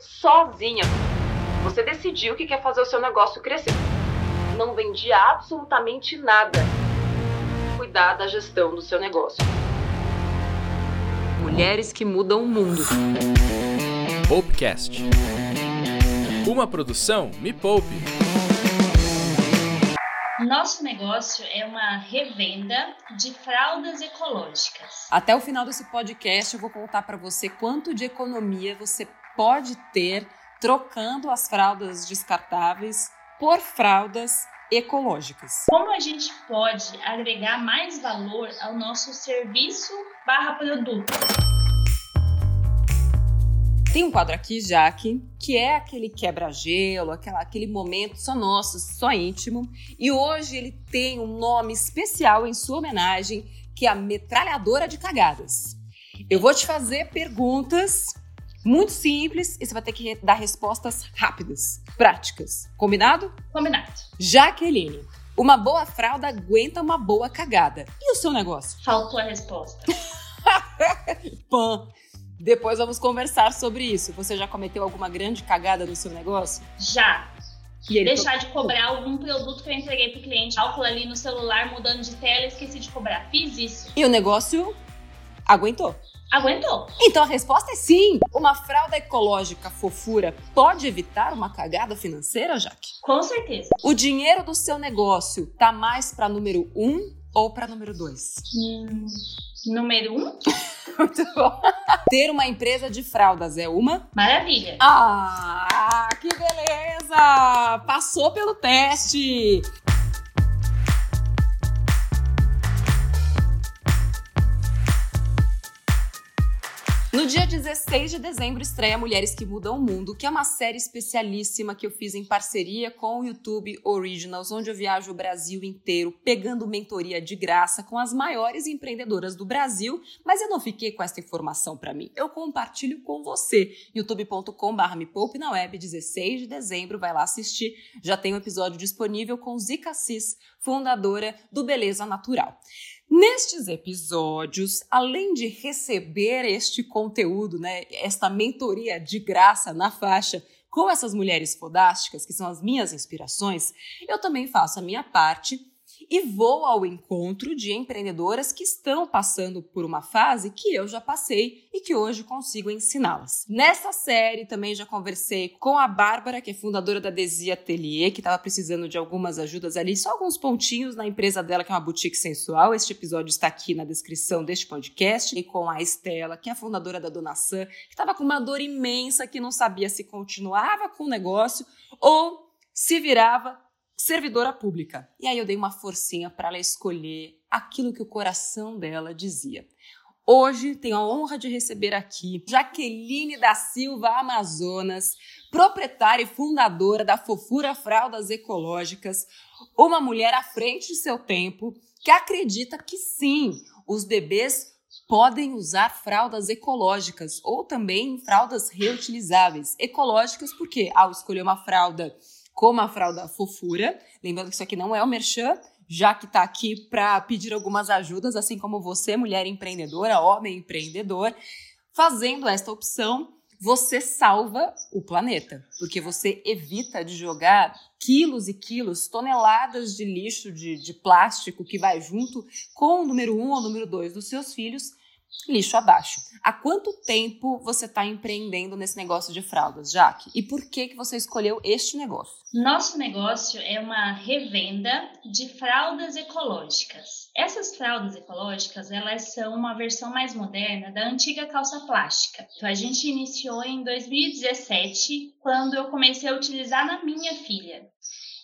sozinha. Você decidiu que quer fazer o seu negócio crescer. Não vende absolutamente nada. Cuidar da gestão do seu negócio. Mulheres que mudam o mundo. Popcast. Uma produção Me Poupe. Nosso negócio é uma revenda de fraldas ecológicas. Até o final desse podcast eu vou contar para você quanto de economia você pode ter trocando as fraldas descartáveis por fraldas ecológicas. Como a gente pode agregar mais valor ao nosso serviço barra produto? Tem um quadro aqui, Jaque, que é aquele quebra-gelo, aquele momento só nosso, só íntimo. E hoje ele tem um nome especial em sua homenagem, que é a metralhadora de cagadas. Eu vou te fazer perguntas muito simples e você vai ter que dar respostas rápidas, práticas. Combinado? Combinado. Jaqueline, uma boa fralda aguenta uma boa cagada. E o seu negócio? Faltou a resposta. Pã. Depois vamos conversar sobre isso. Você já cometeu alguma grande cagada no seu negócio? Já. Deixar de cobrar algum produto que eu entreguei para o cliente. Álcool ali no celular, mudando de tela, esqueci de cobrar. Fiz isso. E o negócio aguentou? Aguentou. Então a resposta é sim. Uma fralda ecológica fofura pode evitar uma cagada financeira, Jaque? Com certeza. O dinheiro do seu negócio tá mais para número um ou para número dois? Hum, número um. Muito bom. Ter uma empresa de fraldas é uma? Maravilha. Ah, que beleza! Passou pelo teste. No dia 16 de dezembro estreia Mulheres que Mudam o Mundo, que é uma série especialíssima que eu fiz em parceria com o YouTube Originals, onde eu viajo o Brasil inteiro pegando mentoria de graça com as maiores empreendedoras do Brasil, mas eu não fiquei com essa informação para mim. Eu compartilho com você. youtube.com.br me poupe na web, 16 de dezembro, vai lá assistir. Já tem um episódio disponível com Zica Cis, fundadora do Beleza Natural. Nestes episódios, além de receber este conteúdo, né, esta mentoria de graça na faixa com essas mulheres fodásticas, que são as minhas inspirações, eu também faço a minha parte e vou ao encontro de empreendedoras que estão passando por uma fase que eu já passei e que hoje consigo ensiná-las. Nessa série também já conversei com a Bárbara, que é fundadora da Desi Atelier, que estava precisando de algumas ajudas ali, só alguns pontinhos na empresa dela, que é uma boutique sensual. Este episódio está aqui na descrição deste podcast. E com a Estela, que é fundadora da Dona Sam, que estava com uma dor imensa, que não sabia se continuava com o negócio ou se virava servidora pública. E aí eu dei uma forcinha para ela escolher aquilo que o coração dela dizia. Hoje tenho a honra de receber aqui Jaqueline da Silva Amazonas, proprietária e fundadora da Fofura Fraldas Ecológicas, uma mulher à frente de seu tempo que acredita que sim, os bebês podem usar fraldas ecológicas ou também fraldas reutilizáveis. Ecológicas porque ao escolher uma fralda como a fralda fofura. Lembrando que isso aqui não é o merchan, já que está aqui para pedir algumas ajudas, assim como você, mulher empreendedora, homem empreendedor. Fazendo esta opção, você salva o planeta, porque você evita de jogar quilos e quilos, toneladas de lixo de, de plástico que vai junto com o número um ou número dois dos seus filhos lixo abaixo. Há quanto tempo você está empreendendo nesse negócio de fraldas, Jaque? E por que, que você escolheu este negócio? Nosso negócio é uma revenda de fraldas ecológicas. Essas fraldas ecológicas, elas são uma versão mais moderna da antiga calça plástica. Então, a gente iniciou em 2017, quando eu comecei a utilizar na minha filha.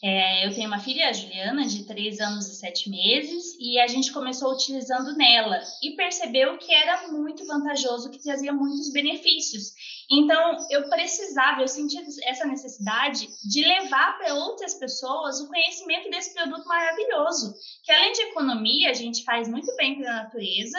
É, eu tenho uma filha, a Juliana, de 3 anos e 7 meses, e a gente começou utilizando nela e percebeu que era muito vantajoso, que trazia muitos benefícios. Então, eu precisava, eu senti essa necessidade de levar para outras pessoas o conhecimento desse produto maravilhoso, que além de economia, a gente faz muito bem para a natureza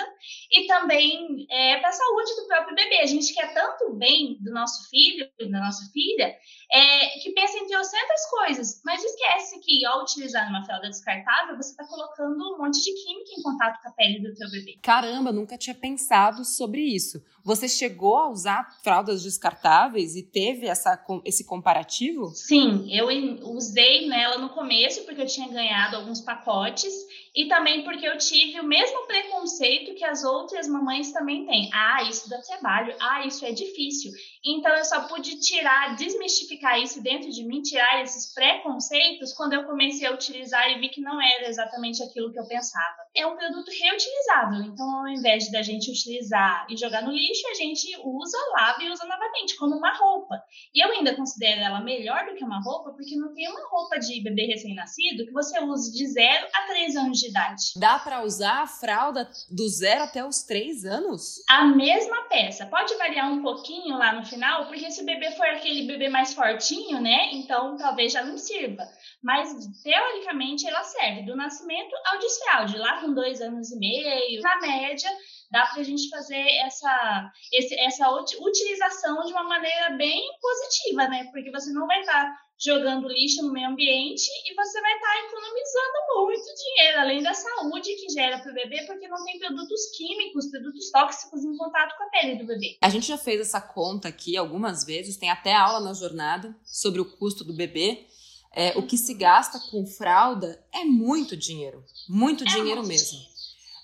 e também é, para a saúde do próprio bebê. A gente quer tanto bem do nosso filho, da nossa filha, é, que pensa em trocentas coisas, mas esquece que ao utilizar uma fralda descartável, você está colocando um monte de química em contato com a pele do teu bebê. Caramba, nunca tinha pensado sobre isso. Você chegou a usar fraldas fraldas descartáveis e teve essa, esse comparativo? Sim, eu usei nela no começo porque eu tinha ganhado alguns pacotes e também porque eu tive o mesmo preconceito que as outras mamães também têm. Ah, isso dá trabalho. Ah, isso é difícil. Então eu só pude tirar, desmistificar isso dentro de mim, tirar esses preconceitos quando eu comecei a utilizar e vi que não era exatamente aquilo que eu pensava. É um produto reutilizável, então ao invés da gente utilizar e jogar no lixo, a gente usa, lava e usa novamente, como uma roupa. E eu ainda considero ela melhor do que uma roupa, porque não tem uma roupa de bebê recém-nascido que você use de 0 a 3 anos de idade. Dá para usar a fralda do zero até os 3 anos? A mesma peça. Pode variar um pouquinho lá no final, porque se o bebê for aquele bebê mais fortinho, né? Então talvez já não sirva. Mas teoricamente ela serve do nascimento ao desfraude, lá com dois anos e meio. Na média, dá para a gente fazer essa, esse, essa utilização de uma maneira bem positiva, né? Porque você não vai estar tá jogando lixo no meio ambiente e você vai estar tá economizando muito dinheiro, além da saúde que gera para o bebê, porque não tem produtos químicos, produtos tóxicos em contato com a pele do bebê. A gente já fez essa conta aqui algumas vezes, tem até aula na jornada sobre o custo do bebê. É, o que se gasta com fralda é muito dinheiro, muito é dinheiro muito mesmo. Dinheiro.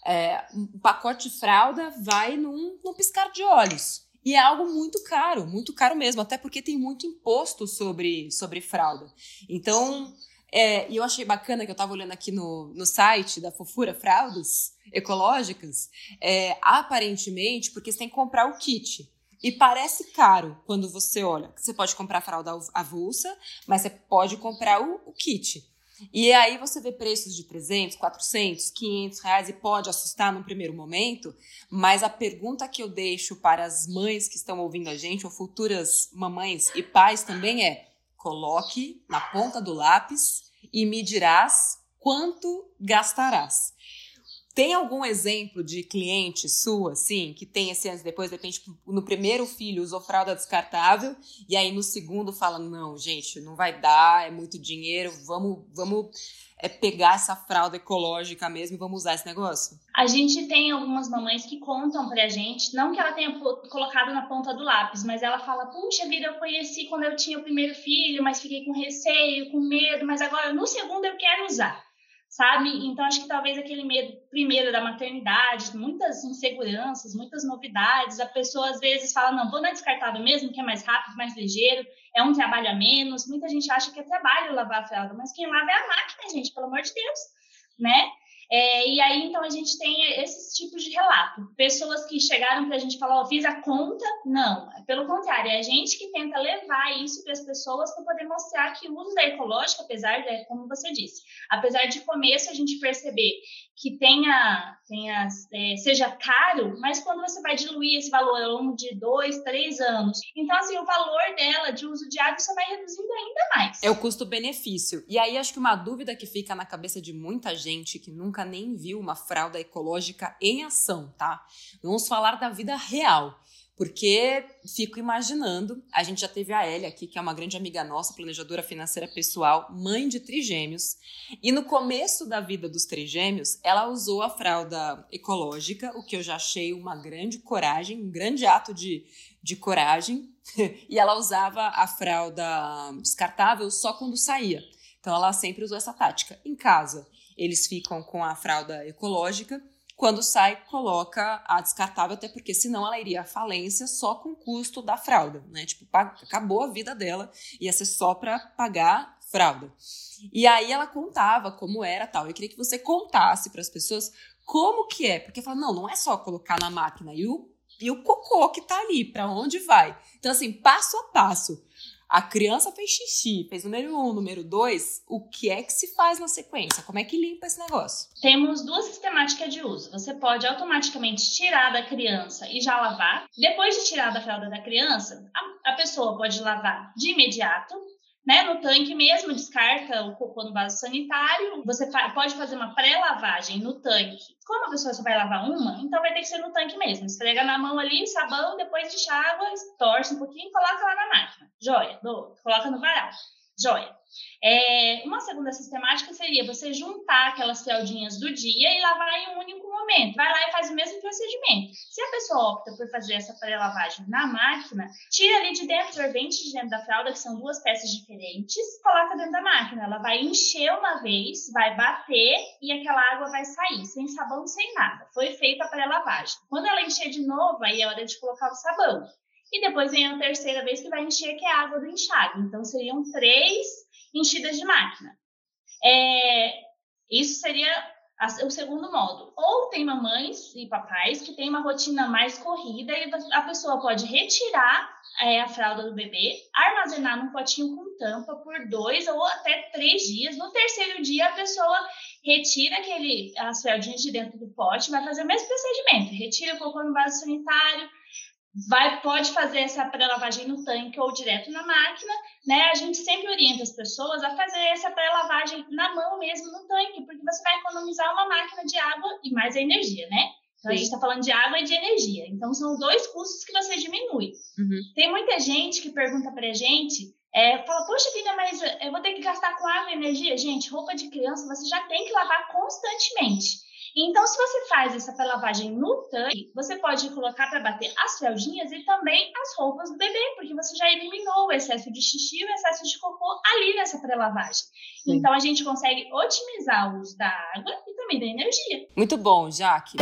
É, um pacote de fralda vai num, num piscar de olhos. E é algo muito caro, muito caro mesmo, até porque tem muito imposto sobre, sobre fralda. Então, é, e eu achei bacana que eu estava olhando aqui no, no site da Fofura Fraldas Ecológicas, é, aparentemente, porque você tem que comprar o kit. E parece caro quando você olha. Você pode comprar fralda avulsa, mas você pode comprar o, o kit. E aí você vê preços de 300, 400, 500 reais e pode assustar no primeiro momento, mas a pergunta que eu deixo para as mães que estão ouvindo a gente, ou futuras mamães e pais também é: coloque na ponta do lápis e me dirás quanto gastarás. Tem algum exemplo de cliente sua, assim, que tem esse antes depois, de repente, no primeiro filho usou fralda descartável e aí no segundo fala: não, gente, não vai dar, é muito dinheiro, vamos, vamos é, pegar essa fralda ecológica mesmo e vamos usar esse negócio? A gente tem algumas mamães que contam pra gente, não que ela tenha colocado na ponta do lápis, mas ela fala: puxa vida, eu conheci quando eu tinha o primeiro filho, mas fiquei com receio, com medo, mas agora no segundo eu quero usar sabe? Então, acho que talvez aquele medo, primeiro, da maternidade, muitas inseguranças, muitas novidades, a pessoa às vezes fala, não, vou na descartável mesmo, que é mais rápido, mais ligeiro, é um trabalho a menos. Muita gente acha que é trabalho lavar a fralda, mas quem lava é a máquina, gente, pelo amor de Deus, né? É, e aí, então, a gente tem esses tipos de relato. Pessoas que chegaram para a gente falar, oh, fiz a conta. Não, pelo contrário, é a gente que tenta levar isso para as pessoas para poder mostrar que o uso da ecológica, apesar de, como você disse, apesar de começo a gente perceber que tenha, tenha é, seja caro, mas quando você vai diluir esse valor ao longo de dois, três anos, então assim o valor dela de uso diário você vai reduzindo ainda mais. É o custo-benefício. E aí acho que uma dúvida que fica na cabeça de muita gente que nunca nem viu uma fralda ecológica em ação, tá? Vamos falar da vida real. Porque fico imaginando, a gente já teve a Elia aqui, que é uma grande amiga nossa, planejadora financeira pessoal, mãe de trigêmeos, e no começo da vida dos trigêmeos, ela usou a fralda ecológica, o que eu já achei uma grande coragem, um grande ato de, de coragem, e ela usava a fralda descartável só quando saía. Então ela sempre usou essa tática. Em casa, eles ficam com a fralda ecológica quando sai, coloca a descartável, até porque senão ela iria à falência só com o custo da fralda, né? Tipo, acabou a vida dela, ia ser só para pagar fralda. E aí ela contava como era tal. Eu queria que você contasse para as pessoas como que é, porque fala, não, não é só colocar na máquina e o, e o cocô que tá ali, para onde vai. Então assim, passo a passo. A criança fez xixi, fez número um, número dois. O que é que se faz na sequência? Como é que limpa esse negócio? Temos duas sistemáticas de uso. Você pode automaticamente tirar da criança e já lavar. Depois de tirar da fralda da criança, a, a pessoa pode lavar de imediato né, no tanque mesmo, descarta o cocô no vaso sanitário. Você pode fazer uma pré-lavagem no tanque. Como a pessoa só vai lavar uma, então vai ter que ser no tanque mesmo. Esfrega na mão ali, sabão, depois de água, torce um pouquinho e coloca lá na máquina. Joia, do, coloca no varal. Joia. É, uma segunda sistemática seria você juntar aquelas fraldinhas do dia e lavar em um único momento. Vai lá e faz o mesmo procedimento. Se a pessoa opta por fazer essa pré-lavagem na máquina, tira ali de dentro, sorvente de dentro da fralda, que são duas peças diferentes, coloca dentro da máquina. Ela vai encher uma vez, vai bater e aquela água vai sair, sem sabão, sem nada. Foi feita a pré-lavagem. Quando ela encher de novo, aí é hora de colocar o sabão. E depois vem a terceira vez que vai encher, que é a água do enxágue. Então, seriam três enchidas de máquina. É, isso seria o segundo modo. Ou tem mamães e papais que têm uma rotina mais corrida e a pessoa pode retirar é, a fralda do bebê, armazenar num potinho com tampa por dois ou até três dias. No terceiro dia, a pessoa retira aquele, as fraldinhas de dentro do pote, vai fazer o mesmo procedimento. Retira, colocou no vaso sanitário, vai, pode fazer essa pré-lavagem no tanque ou direto na máquina, né? A gente sempre orienta as pessoas a fazer essa pré-lavagem na mão mesmo no tanque, porque você vai economizar uma máquina de água e mais a energia, né? Então, a gente está falando de água e de energia. Então, são dois custos que você diminui. Uhum. Tem muita gente que pergunta para a gente, é, fala, poxa vida, mas eu vou ter que gastar com água e energia? Gente, roupa de criança você já tem que lavar constantemente. Então, se você faz essa pré-lavagem no tanque, você pode colocar para bater as fraldinhas e também as roupas do bebê, porque você já eliminou o excesso de xixi e o excesso de cocô ali nessa pré-lavagem. Então, a gente consegue otimizar o uso da água e também da energia. Muito bom, Jaque.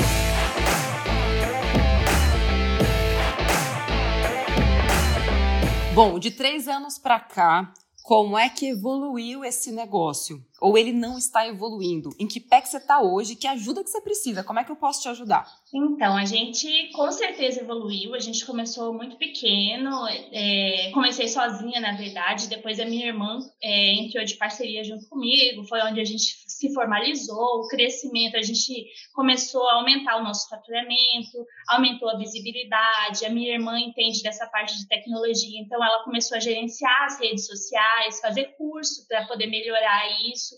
Bom, de três anos para cá, como é que evoluiu esse negócio? Ou ele não está evoluindo? Em que pé que você está hoje? Que ajuda que você precisa? Como é que eu posso te ajudar? Então, a gente com certeza evoluiu. A gente começou muito pequeno. É, comecei sozinha, na verdade. Depois a minha irmã é, entrou de parceria junto comigo. Foi onde a gente se formalizou. O crescimento, a gente começou a aumentar o nosso faturamento, aumentou a visibilidade. A minha irmã entende dessa parte de tecnologia, então ela começou a gerenciar as redes sociais, fazer curso para poder melhorar isso.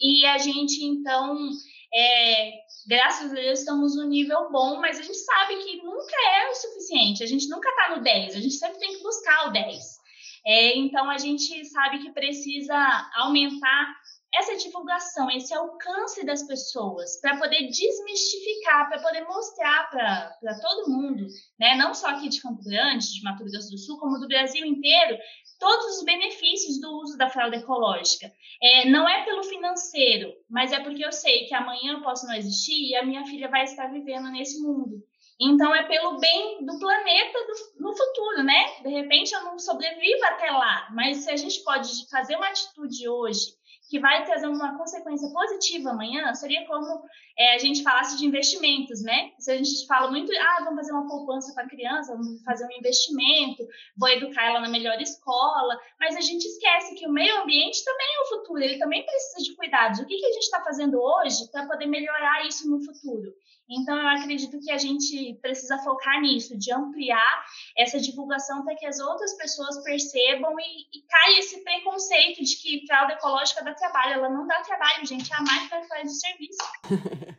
E a gente, então, é, graças a Deus, estamos no nível bom, mas a gente sabe que nunca é o suficiente, a gente nunca está no 10, a gente sempre tem que buscar o 10. É, então, a gente sabe que precisa aumentar essa divulgação, esse alcance das pessoas, para poder desmistificar, para poder mostrar para todo mundo, né, não só aqui de Campo Grande, de Mato Grosso do Sul, como do Brasil inteiro, todos os benefícios do uso da fralda ecológica. É, não é pelo financeiro, mas é porque eu sei que amanhã eu posso não existir e a minha filha vai estar vivendo nesse mundo. Então, é pelo bem do planeta do, no futuro, né? De repente, eu não sobrevivo até lá, mas se a gente pode fazer uma atitude hoje que vai trazer uma consequência positiva amanhã, seria como é, a gente falasse de investimentos, né? Se a gente fala muito, ah, vamos fazer uma poupança para a criança, vamos fazer um investimento, vou educar ela na melhor escola, mas a gente esquece que o meio ambiente também é o futuro, ele também precisa de cuidados. O que, que a gente está fazendo hoje para poder melhorar isso no futuro? Então, eu acredito que a gente precisa focar nisso, de ampliar essa divulgação para que as outras pessoas percebam e, e caia esse preconceito de que fralda ecológica dá trabalho. Ela não dá trabalho, gente, é a máquina que faz o serviço.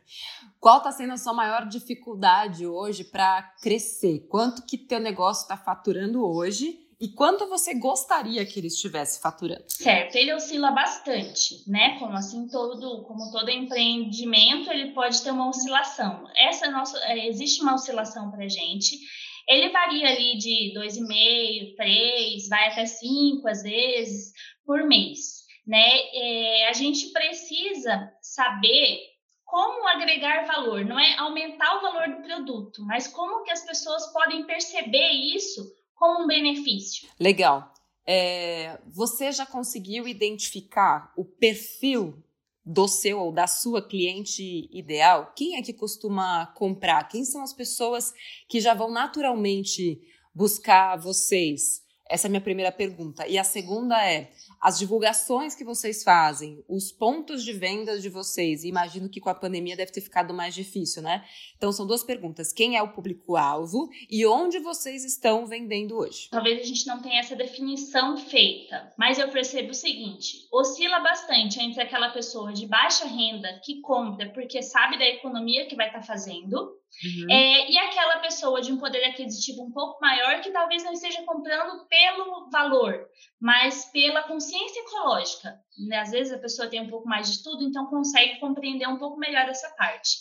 Qual está sendo a sua maior dificuldade hoje para crescer? Quanto que teu negócio está faturando hoje? E quanto você gostaria que ele estivesse faturando? Certo, ele oscila bastante, né? Como assim todo, como todo empreendimento, ele pode ter uma oscilação. Essa nossa, é, existe uma oscilação para gente. Ele varia ali de 2,5, 3, vai até 5 às vezes por mês, né? É, a gente precisa saber como agregar valor, não é aumentar o valor do produto, mas como que as pessoas podem perceber isso como um benefício. Legal. É, você já conseguiu identificar o perfil do seu ou da sua cliente ideal? Quem é que costuma comprar? Quem são as pessoas que já vão naturalmente buscar vocês? Essa é a minha primeira pergunta. E a segunda é: as divulgações que vocês fazem, os pontos de vendas de vocês, imagino que com a pandemia deve ter ficado mais difícil, né? Então são duas perguntas: quem é o público-alvo e onde vocês estão vendendo hoje? Talvez a gente não tenha essa definição feita, mas eu percebo o seguinte: oscila bastante entre aquela pessoa de baixa renda que compra porque sabe da economia que vai estar tá fazendo Uhum. É, e aquela pessoa de um poder aquisitivo um pouco maior que talvez não esteja comprando pelo valor, mas pela consciência ecológica. Né? Às vezes a pessoa tem um pouco mais de estudo, então consegue compreender um pouco melhor essa parte.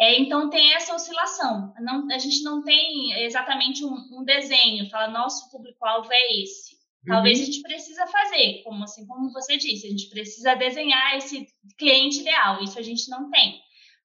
É, então tem essa oscilação. Não, a gente não tem exatamente um, um desenho, fala nosso público-alvo é esse. Talvez uhum. a gente precisa fazer, como assim, como você disse, a gente precisa desenhar esse cliente ideal. Isso a gente não tem,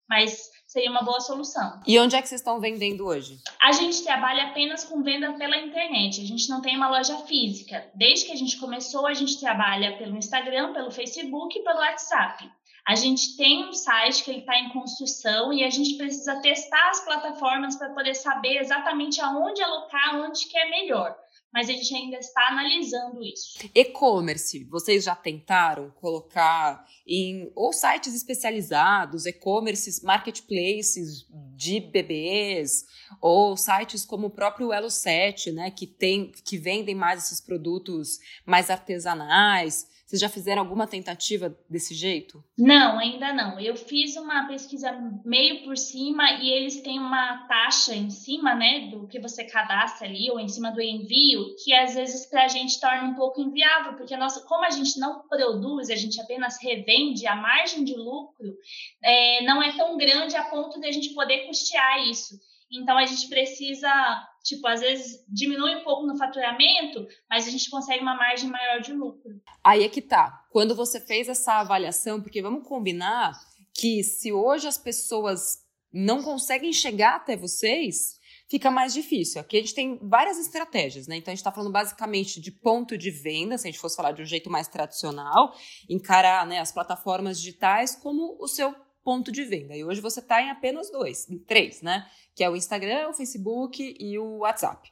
mas seria uma boa solução. E onde é que vocês estão vendendo hoje? A gente trabalha apenas com venda pela internet. A gente não tem uma loja física. Desde que a gente começou, a gente trabalha pelo Instagram, pelo Facebook e pelo WhatsApp. A gente tem um site que ele está em construção e a gente precisa testar as plataformas para poder saber exatamente aonde alocar, onde que é melhor mas a gente ainda está analisando isso. E-commerce, vocês já tentaram colocar em ou sites especializados, e-commerces, marketplaces de bebês, ou sites como o próprio Elo 7, né, que tem que vendem mais esses produtos mais artesanais. Vocês já fizeram alguma tentativa desse jeito? Não, ainda não. Eu fiz uma pesquisa meio por cima e eles têm uma taxa em cima, né, do que você cadastra ali ou em cima do envio, que às vezes para a gente torna um pouco inviável, porque nossa, como a gente não produz, a gente apenas revende, a margem de lucro é, não é tão grande a ponto de a gente poder custear isso. Então a gente precisa, tipo, às vezes diminui um pouco no faturamento, mas a gente consegue uma margem maior de lucro. Aí é que tá. Quando você fez essa avaliação, porque vamos combinar que se hoje as pessoas não conseguem chegar até vocês, fica mais difícil. Aqui a gente tem várias estratégias, né? Então a gente está falando basicamente de ponto de venda, se a gente fosse falar de um jeito mais tradicional, encarar né, as plataformas digitais como o seu ponto de venda. E hoje você está em apenas dois, em três, né? Que é o Instagram, o Facebook e o WhatsApp.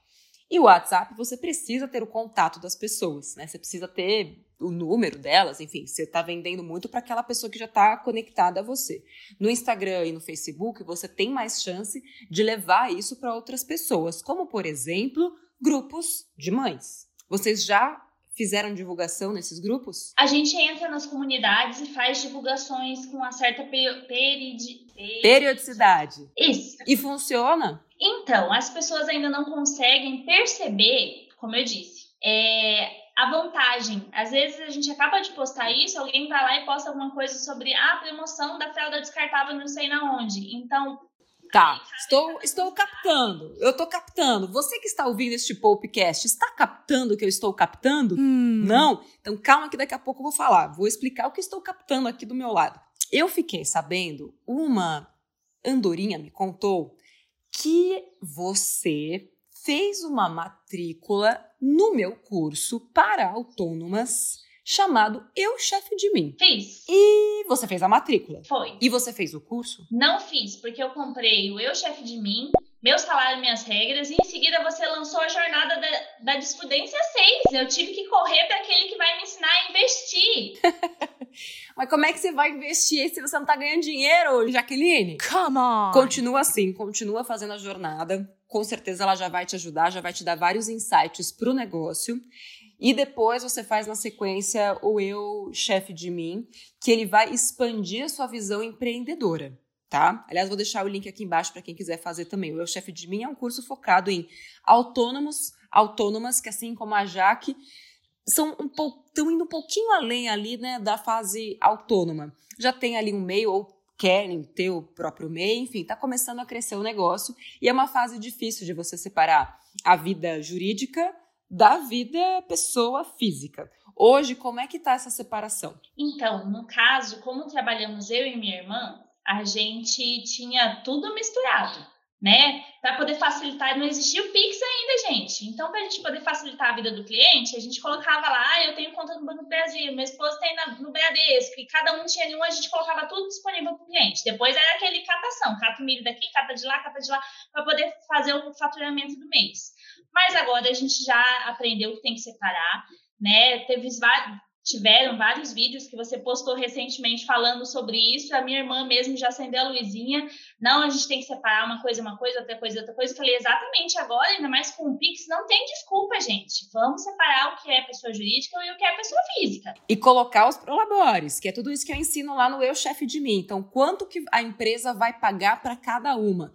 E o WhatsApp você precisa ter o contato das pessoas, né? Você precisa ter o número delas, enfim, você está vendendo muito para aquela pessoa que já está conectada a você. No Instagram e no Facebook, você tem mais chance de levar isso para outras pessoas, como por exemplo, grupos de mães. Vocês já fizeram divulgação nesses grupos? A gente entra nas comunidades e faz divulgações com uma certa peridi... periodicidade. Isso. E funciona? Então, as pessoas ainda não conseguem perceber, como eu disse, é, a vantagem. Às vezes a gente acaba de postar isso, alguém vai lá e posta alguma coisa sobre a ah, promoção da fralda descartável não sei na onde. Então, Tá, estou, estou captando. Eu estou captando. Você que está ouvindo este podcast, está captando o que eu estou captando? Hum. Não? Então calma que daqui a pouco eu vou falar. Vou explicar o que estou captando aqui do meu lado. Eu fiquei sabendo, uma andorinha me contou que você fez uma matrícula no meu curso para autônomas chamado Eu Chefe de Mim. Fiz. E você fez a matrícula? Foi. E você fez o curso? Não fiz, porque eu comprei o Eu Chefe de Mim, meu salário, minhas regras, e em seguida você lançou a jornada da, da Desfudência 6. Eu tive que correr para aquele que vai me ensinar a investir. Mas como é que você vai investir se você não tá ganhando dinheiro, Jaqueline? Come on! Continua assim, continua fazendo a jornada. Com certeza ela já vai te ajudar, já vai te dar vários insights pro negócio. E depois você faz na sequência o Eu Chefe de Mim, que ele vai expandir a sua visão empreendedora, tá? Aliás, vou deixar o link aqui embaixo para quem quiser fazer também. O Eu Chefe de Mim é um curso focado em autônomos, autônomas que assim como a Jaque são um estão indo um pouquinho além ali, né, da fase autônoma. Já tem ali um meio ou querem ter o próprio meio, enfim, está começando a crescer o negócio e é uma fase difícil de você separar a vida jurídica da vida pessoa física. Hoje, como é que está essa separação? Então, no caso, como trabalhamos eu e minha irmã, a gente tinha tudo misturado, né? Para poder facilitar, não existia o Pix ainda, gente. Então, para a gente poder facilitar a vida do cliente, a gente colocava lá, ah, eu tenho conta no Banco do Brasil, meu esposo tem na, no Bradesco, e cada um tinha nenhum, a gente colocava tudo disponível para o cliente. Depois era aquele catação, cata o milho daqui, cata de lá, cata de lá, para poder fazer o faturamento do mês. Mas agora a gente já aprendeu que tem que separar, né? Teve tiveram vários vídeos que você postou recentemente falando sobre isso. A minha irmã mesmo já acendeu a luzinha. Não, a gente tem que separar uma coisa, uma coisa, outra coisa, outra coisa. Eu falei, exatamente agora, ainda mais com o Pix, não tem desculpa, gente. Vamos separar o que é pessoa jurídica e o que é pessoa física. E colocar os prolabores, que é tudo isso que eu ensino lá no Eu Chefe de Mim. Então, quanto que a empresa vai pagar para cada uma?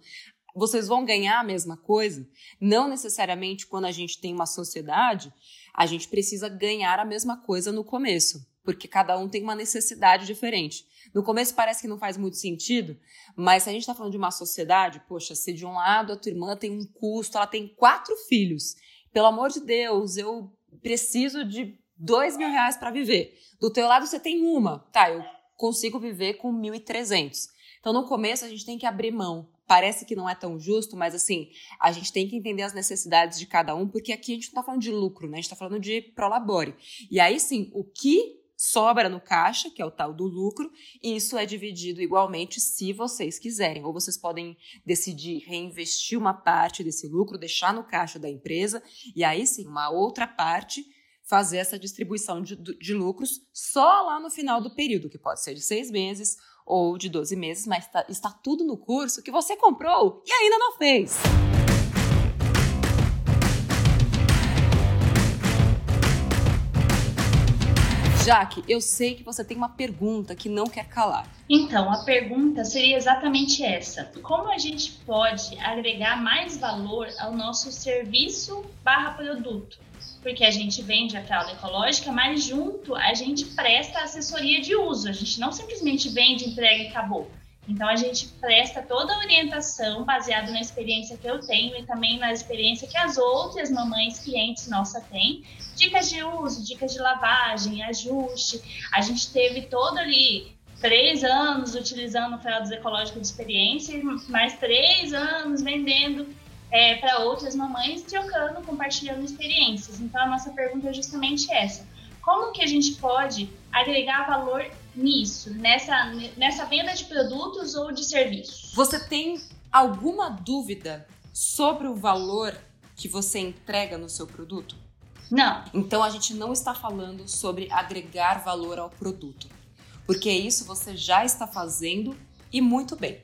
Vocês vão ganhar a mesma coisa? Não necessariamente quando a gente tem uma sociedade, a gente precisa ganhar a mesma coisa no começo, porque cada um tem uma necessidade diferente. No começo parece que não faz muito sentido, mas se a gente está falando de uma sociedade, poxa, se de um lado a tua irmã tem um custo, ela tem quatro filhos, pelo amor de Deus, eu preciso de dois mil reais para viver. Do teu lado você tem uma, tá? Eu consigo viver com mil e trezentos. Então no começo a gente tem que abrir mão. Parece que não é tão justo, mas assim, a gente tem que entender as necessidades de cada um, porque aqui a gente não tá falando de lucro, né? A gente tá falando de prolabore. E aí sim, o que sobra no caixa, que é o tal do lucro, e isso é dividido igualmente se vocês quiserem. Ou vocês podem decidir reinvestir uma parte desse lucro, deixar no caixa da empresa, e aí sim, uma outra parte fazer essa distribuição de, de lucros só lá no final do período, que pode ser de seis meses ou de 12 meses, mas tá, está tudo no curso que você comprou e ainda não fez. Jaque, eu sei que você tem uma pergunta que não quer calar. Então, a pergunta seria exatamente essa: como a gente pode agregar mais valor ao nosso serviço barra produto? Porque a gente vende a fralda ecológica, mas junto a gente presta assessoria de uso. A gente não simplesmente vende, entrega e acabou. Então a gente presta toda a orientação baseada na experiência que eu tenho e também na experiência que as outras mamães clientes nossa têm. Dicas de uso, dicas de lavagem, ajuste. A gente teve todo ali três anos utilizando fraldas ecológicas de experiência mais três anos vendendo é, para outras mamães, trocando, compartilhando experiências. Então a nossa pergunta é justamente essa. Como que a gente pode agregar valor nisso, nessa, nessa venda de produtos ou de serviços. Você tem alguma dúvida sobre o valor que você entrega no seu produto? Não. Então a gente não está falando sobre agregar valor ao produto, porque isso você já está fazendo e muito bem.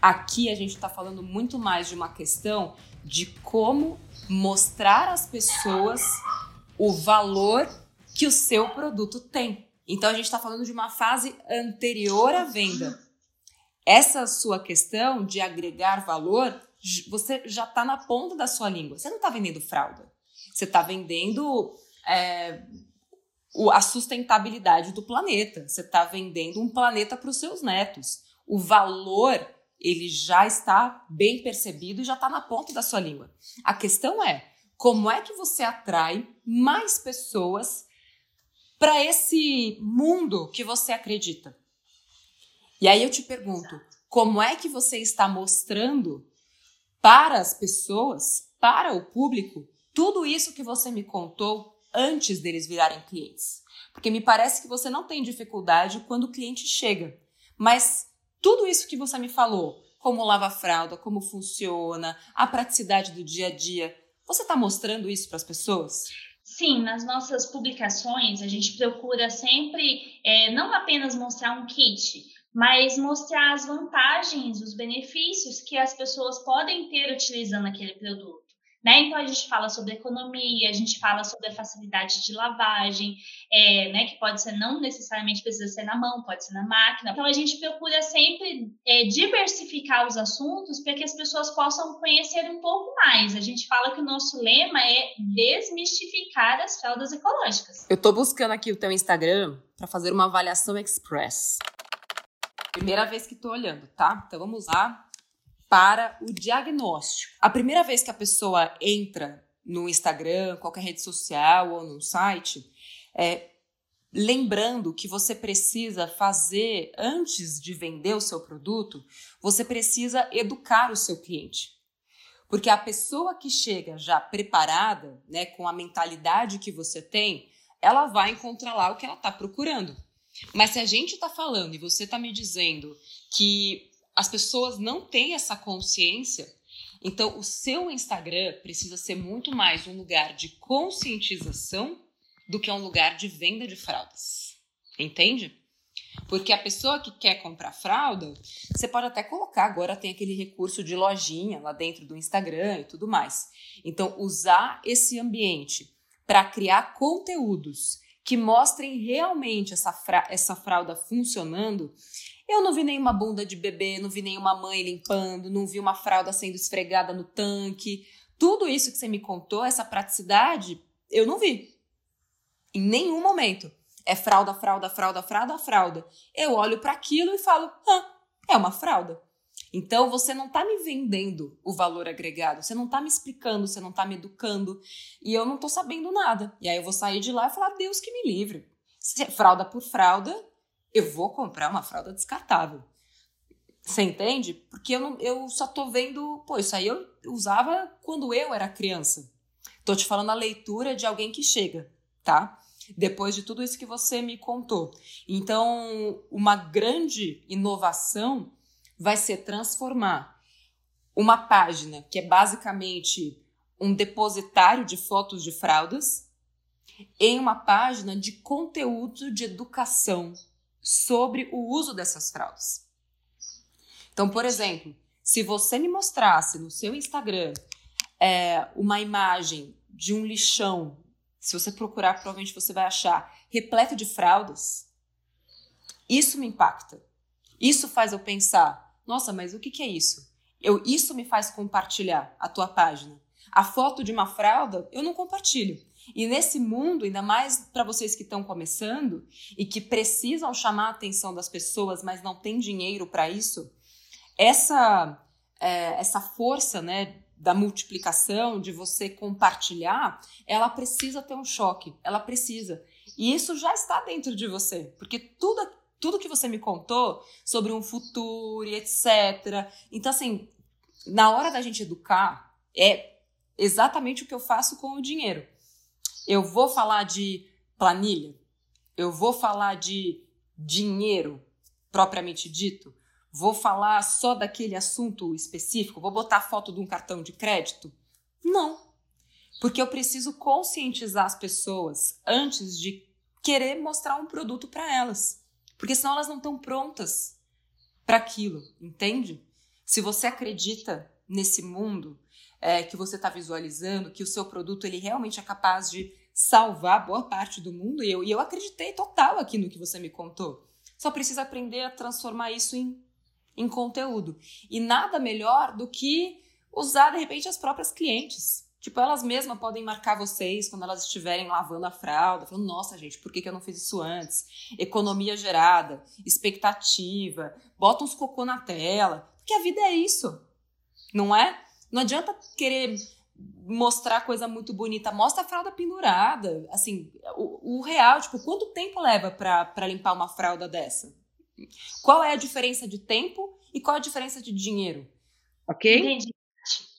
Aqui a gente está falando muito mais de uma questão de como mostrar às pessoas o valor que o seu produto tem. Então a gente está falando de uma fase anterior à venda. Essa sua questão de agregar valor, você já está na ponta da sua língua. Você não está vendendo fralda. Você está vendendo é, a sustentabilidade do planeta. Você está vendendo um planeta para os seus netos. O valor ele já está bem percebido e já está na ponta da sua língua. A questão é como é que você atrai mais pessoas para esse mundo que você acredita. E aí eu te pergunto, como é que você está mostrando para as pessoas, para o público, tudo isso que você me contou antes deles virarem clientes? Porque me parece que você não tem dificuldade quando o cliente chega. Mas tudo isso que você me falou, como lava fralda, como funciona, a praticidade do dia a dia, você está mostrando isso para as pessoas? Sim, nas nossas publicações a gente procura sempre é, não apenas mostrar um kit, mas mostrar as vantagens, os benefícios que as pessoas podem ter utilizando aquele produto. Né? Então a gente fala sobre economia, a gente fala sobre a facilidade de lavagem, é, né? que pode ser não necessariamente precisa ser na mão, pode ser na máquina. Então a gente procura sempre é, diversificar os assuntos para que as pessoas possam conhecer um pouco mais. A gente fala que o nosso lema é desmistificar as fraldas ecológicas. Eu estou buscando aqui o teu Instagram para fazer uma avaliação express. Primeira vez que estou olhando, tá? Então vamos lá para o diagnóstico. A primeira vez que a pessoa entra no Instagram, qualquer rede social ou no site, é, lembrando que você precisa fazer, antes de vender o seu produto, você precisa educar o seu cliente. Porque a pessoa que chega já preparada, né, com a mentalidade que você tem, ela vai encontrar lá o que ela está procurando. Mas se a gente está falando e você está me dizendo que as pessoas não têm essa consciência. Então, o seu Instagram precisa ser muito mais um lugar de conscientização do que um lugar de venda de fraldas. Entende? Porque a pessoa que quer comprar fralda, você pode até colocar, agora tem aquele recurso de lojinha lá dentro do Instagram e tudo mais. Então, usar esse ambiente para criar conteúdos que mostrem realmente essa, essa fralda funcionando Eu não vi nenhuma bunda de bebê, não vi nenhuma mãe limpando, não vi uma fralda sendo esfregada no tanque. Tudo isso que você me contou, essa praticidade, eu não vi. Em nenhum momento. É fralda, fralda, fralda, fralda, fralda. Eu olho para aquilo e falo, ah, é uma fralda. Então você não está me vendendo o valor agregado, você não está me explicando, você não está me educando e eu não estou sabendo nada. E aí eu vou sair de lá e falar, Deus que me livre. Fralda por fralda, eu vou comprar uma fralda descartável. Você entende? Porque eu, não, eu só tô vendo, pô, isso aí eu usava quando eu era criança. Tô te falando a leitura de alguém que chega, tá? Depois de tudo isso que você me contou. Então, uma grande inovação vai ser transformar uma página que é basicamente um depositário de fotos de fraldas em uma página de conteúdo de educação sobre o uso dessas fraldas. Então, por exemplo, se você me mostrasse no seu Instagram é, uma imagem de um lixão, se você procurar, provavelmente você vai achar repleto de fraldas, isso me impacta. Isso faz eu pensar: nossa, mas o que, que é isso? Eu, isso me faz compartilhar a tua página. A foto de uma fralda eu não compartilho. E nesse mundo, ainda mais para vocês que estão começando e que precisam chamar a atenção das pessoas, mas não tem dinheiro para isso, essa é, essa força, né, da multiplicação, de você compartilhar, ela precisa ter um choque, ela precisa. E isso já está dentro de você, porque tudo tudo que você me contou sobre um futuro etc. Então assim, na hora da gente educar, é exatamente o que eu faço com o dinheiro. Eu vou falar de planilha? Eu vou falar de dinheiro propriamente dito? Vou falar só daquele assunto específico? Vou botar foto de um cartão de crédito? Não. Porque eu preciso conscientizar as pessoas antes de querer mostrar um produto para elas. Porque senão elas não estão prontas para aquilo, entende? Se você acredita nesse mundo, é, que você está visualizando, que o seu produto ele realmente é capaz de salvar boa parte do mundo. E eu, e eu acreditei total aqui no que você me contou. Só precisa aprender a transformar isso em, em conteúdo. E nada melhor do que usar, de repente, as próprias clientes. Tipo, elas mesmas podem marcar vocês quando elas estiverem lavando a fralda, falando, nossa, gente, por que, que eu não fiz isso antes? Economia gerada, expectativa, bota uns cocô na tela. Porque a vida é isso, não é? Não adianta querer mostrar coisa muito bonita, mostra a fralda pendurada. Assim, o, o real, tipo, quanto tempo leva para limpar uma fralda dessa? Qual é a diferença de tempo e qual é a diferença de dinheiro? Ok? Entendi.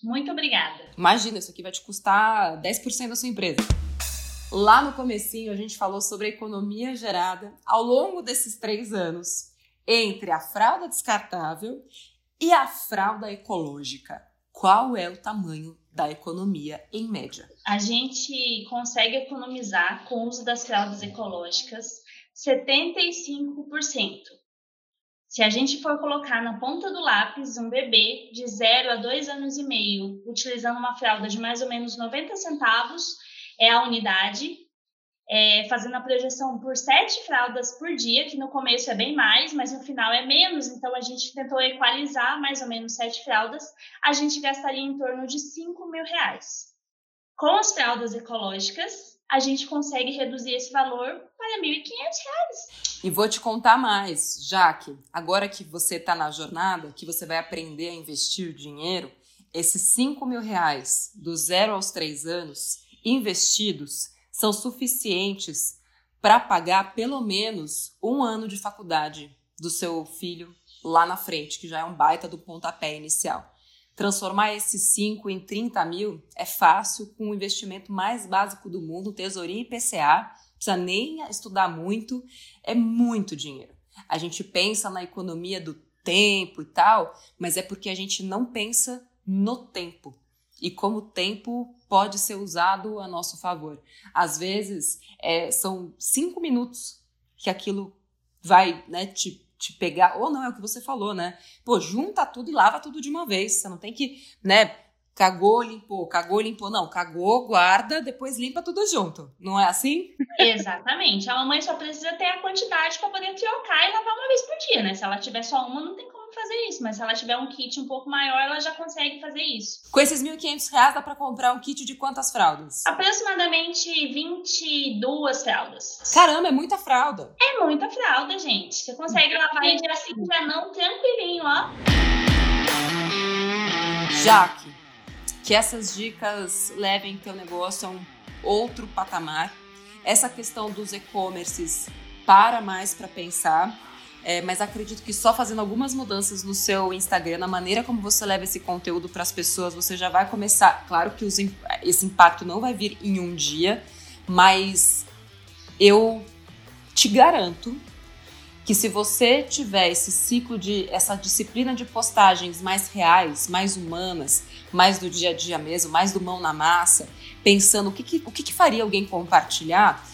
Muito obrigada. Imagina, isso aqui vai te custar 10% da sua empresa. Lá no comecinho a gente falou sobre a economia gerada ao longo desses três anos entre a fralda descartável e a fralda ecológica qual é o tamanho da economia em média? A gente consegue economizar com o uso das fraldas ecológicas 75%. Se a gente for colocar na ponta do lápis um bebê de 0 a 2 anos e meio, utilizando uma fralda de mais ou menos 90 centavos, é a unidade, é, fazendo a projeção por sete fraldas por dia, que no começo é bem mais, mas no final é menos, então a gente tentou equalizar mais ou menos sete fraldas, a gente gastaria em torno de 5 mil reais. Com as fraldas ecológicas, a gente consegue reduzir esse valor para 1.500 reais. E vou te contar mais, Jaque. Agora que você está na jornada, que você vai aprender a investir o dinheiro, esses 5 mil reais do zero aos três anos investidos são suficientes para pagar pelo menos um ano de faculdade do seu filho lá na frente, que já é um baita do pontapé inicial. Transformar esses 5 em 30 mil é fácil com o investimento mais básico do mundo, tesourinha e PCA, precisa nem estudar muito, é muito dinheiro. A gente pensa na economia do tempo e tal, mas é porque a gente não pensa no tempo e como o tempo pode ser usado a nosso favor. Às vezes, é, são cinco minutos que aquilo vai né, te, te pegar, ou não, é o que você falou, né? Pô, junta tudo e lava tudo de uma vez. Você não tem que, né? Cagou, limpou, cagou, limpou. Não, cagou, guarda, depois limpa tudo junto. Não é assim? Exatamente. A mamãe só precisa ter a quantidade para poder trocar e lavar uma vez por dia, né? Se ela tiver só uma, não tem como fazer isso. Mas se ela tiver um kit um pouco maior, ela já consegue fazer isso. Com esses R$ 1.500 dá para comprar um kit de quantas fraldas? Aproximadamente 22 fraldas. Caramba, é muita fralda. É muita fralda, gente. Você consegue lavar em dia sim, já não, tranquilinho, ó. Jaque, que essas dicas levem teu negócio a um outro patamar. Essa questão dos e-commerces para mais para pensar, é, mas acredito que só fazendo algumas mudanças no seu Instagram, na maneira como você leva esse conteúdo para as pessoas, você já vai começar. Claro que os, esse impacto não vai vir em um dia, mas eu te garanto que se você tiver esse ciclo de essa disciplina de postagens mais reais, mais humanas, mais do dia a dia mesmo, mais do mão na massa, pensando o que, que o que, que faria alguém compartilhar,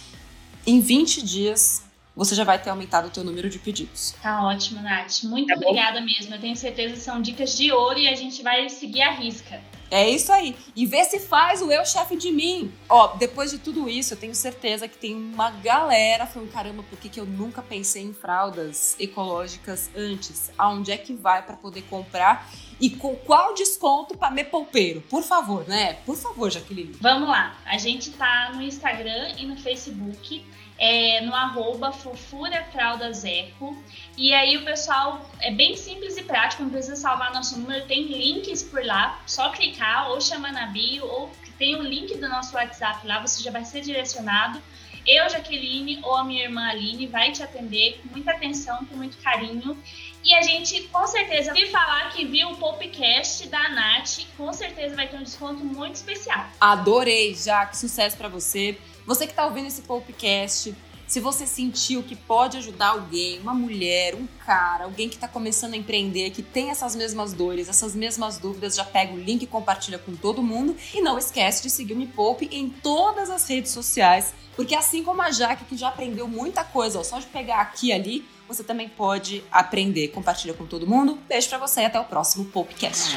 em 20 dias você já vai ter aumentado o teu número de pedidos. Tá ótimo, Nath. Muito é obrigada bom? mesmo. Eu tenho certeza que são dicas de ouro e a gente vai seguir a risca. É isso aí. E vê se faz o eu chefe de mim. Ó, depois de tudo isso, eu tenho certeza que tem uma galera falando, caramba, por que, que eu nunca pensei em fraldas ecológicas antes? Aonde é que vai para poder comprar? E com qual desconto para me poupeiro? Por favor, né? Por favor, Jaqueline. Vamos lá. A gente tá no Instagram e no Facebook é, no arroba fofurafraldaseco. E aí o pessoal é bem simples e prático, não precisa salvar nosso número, tem links por lá, só clicar ou chamar na bio, ou tem o link do nosso WhatsApp lá, você já vai ser direcionado. Eu, Jaqueline, ou a minha irmã Aline vai te atender com muita atenção, com muito carinho. E a gente, com certeza, se falar que viu o podcast da Nath, com certeza vai ter um desconto muito especial. Adorei, já. Que sucesso para você. Você que está ouvindo esse podcast, se você sentiu que pode ajudar alguém, uma mulher, um cara, alguém que está começando a empreender, que tem essas mesmas dores, essas mesmas dúvidas, já pega o link e compartilha com todo mundo. E não esquece de seguir o Me Poupe em todas as redes sociais, porque assim como a Jaque, que já aprendeu muita coisa, ó, só de pegar aqui e ali, você também pode aprender. Compartilha com todo mundo. Beijo para você e até o próximo Popecast.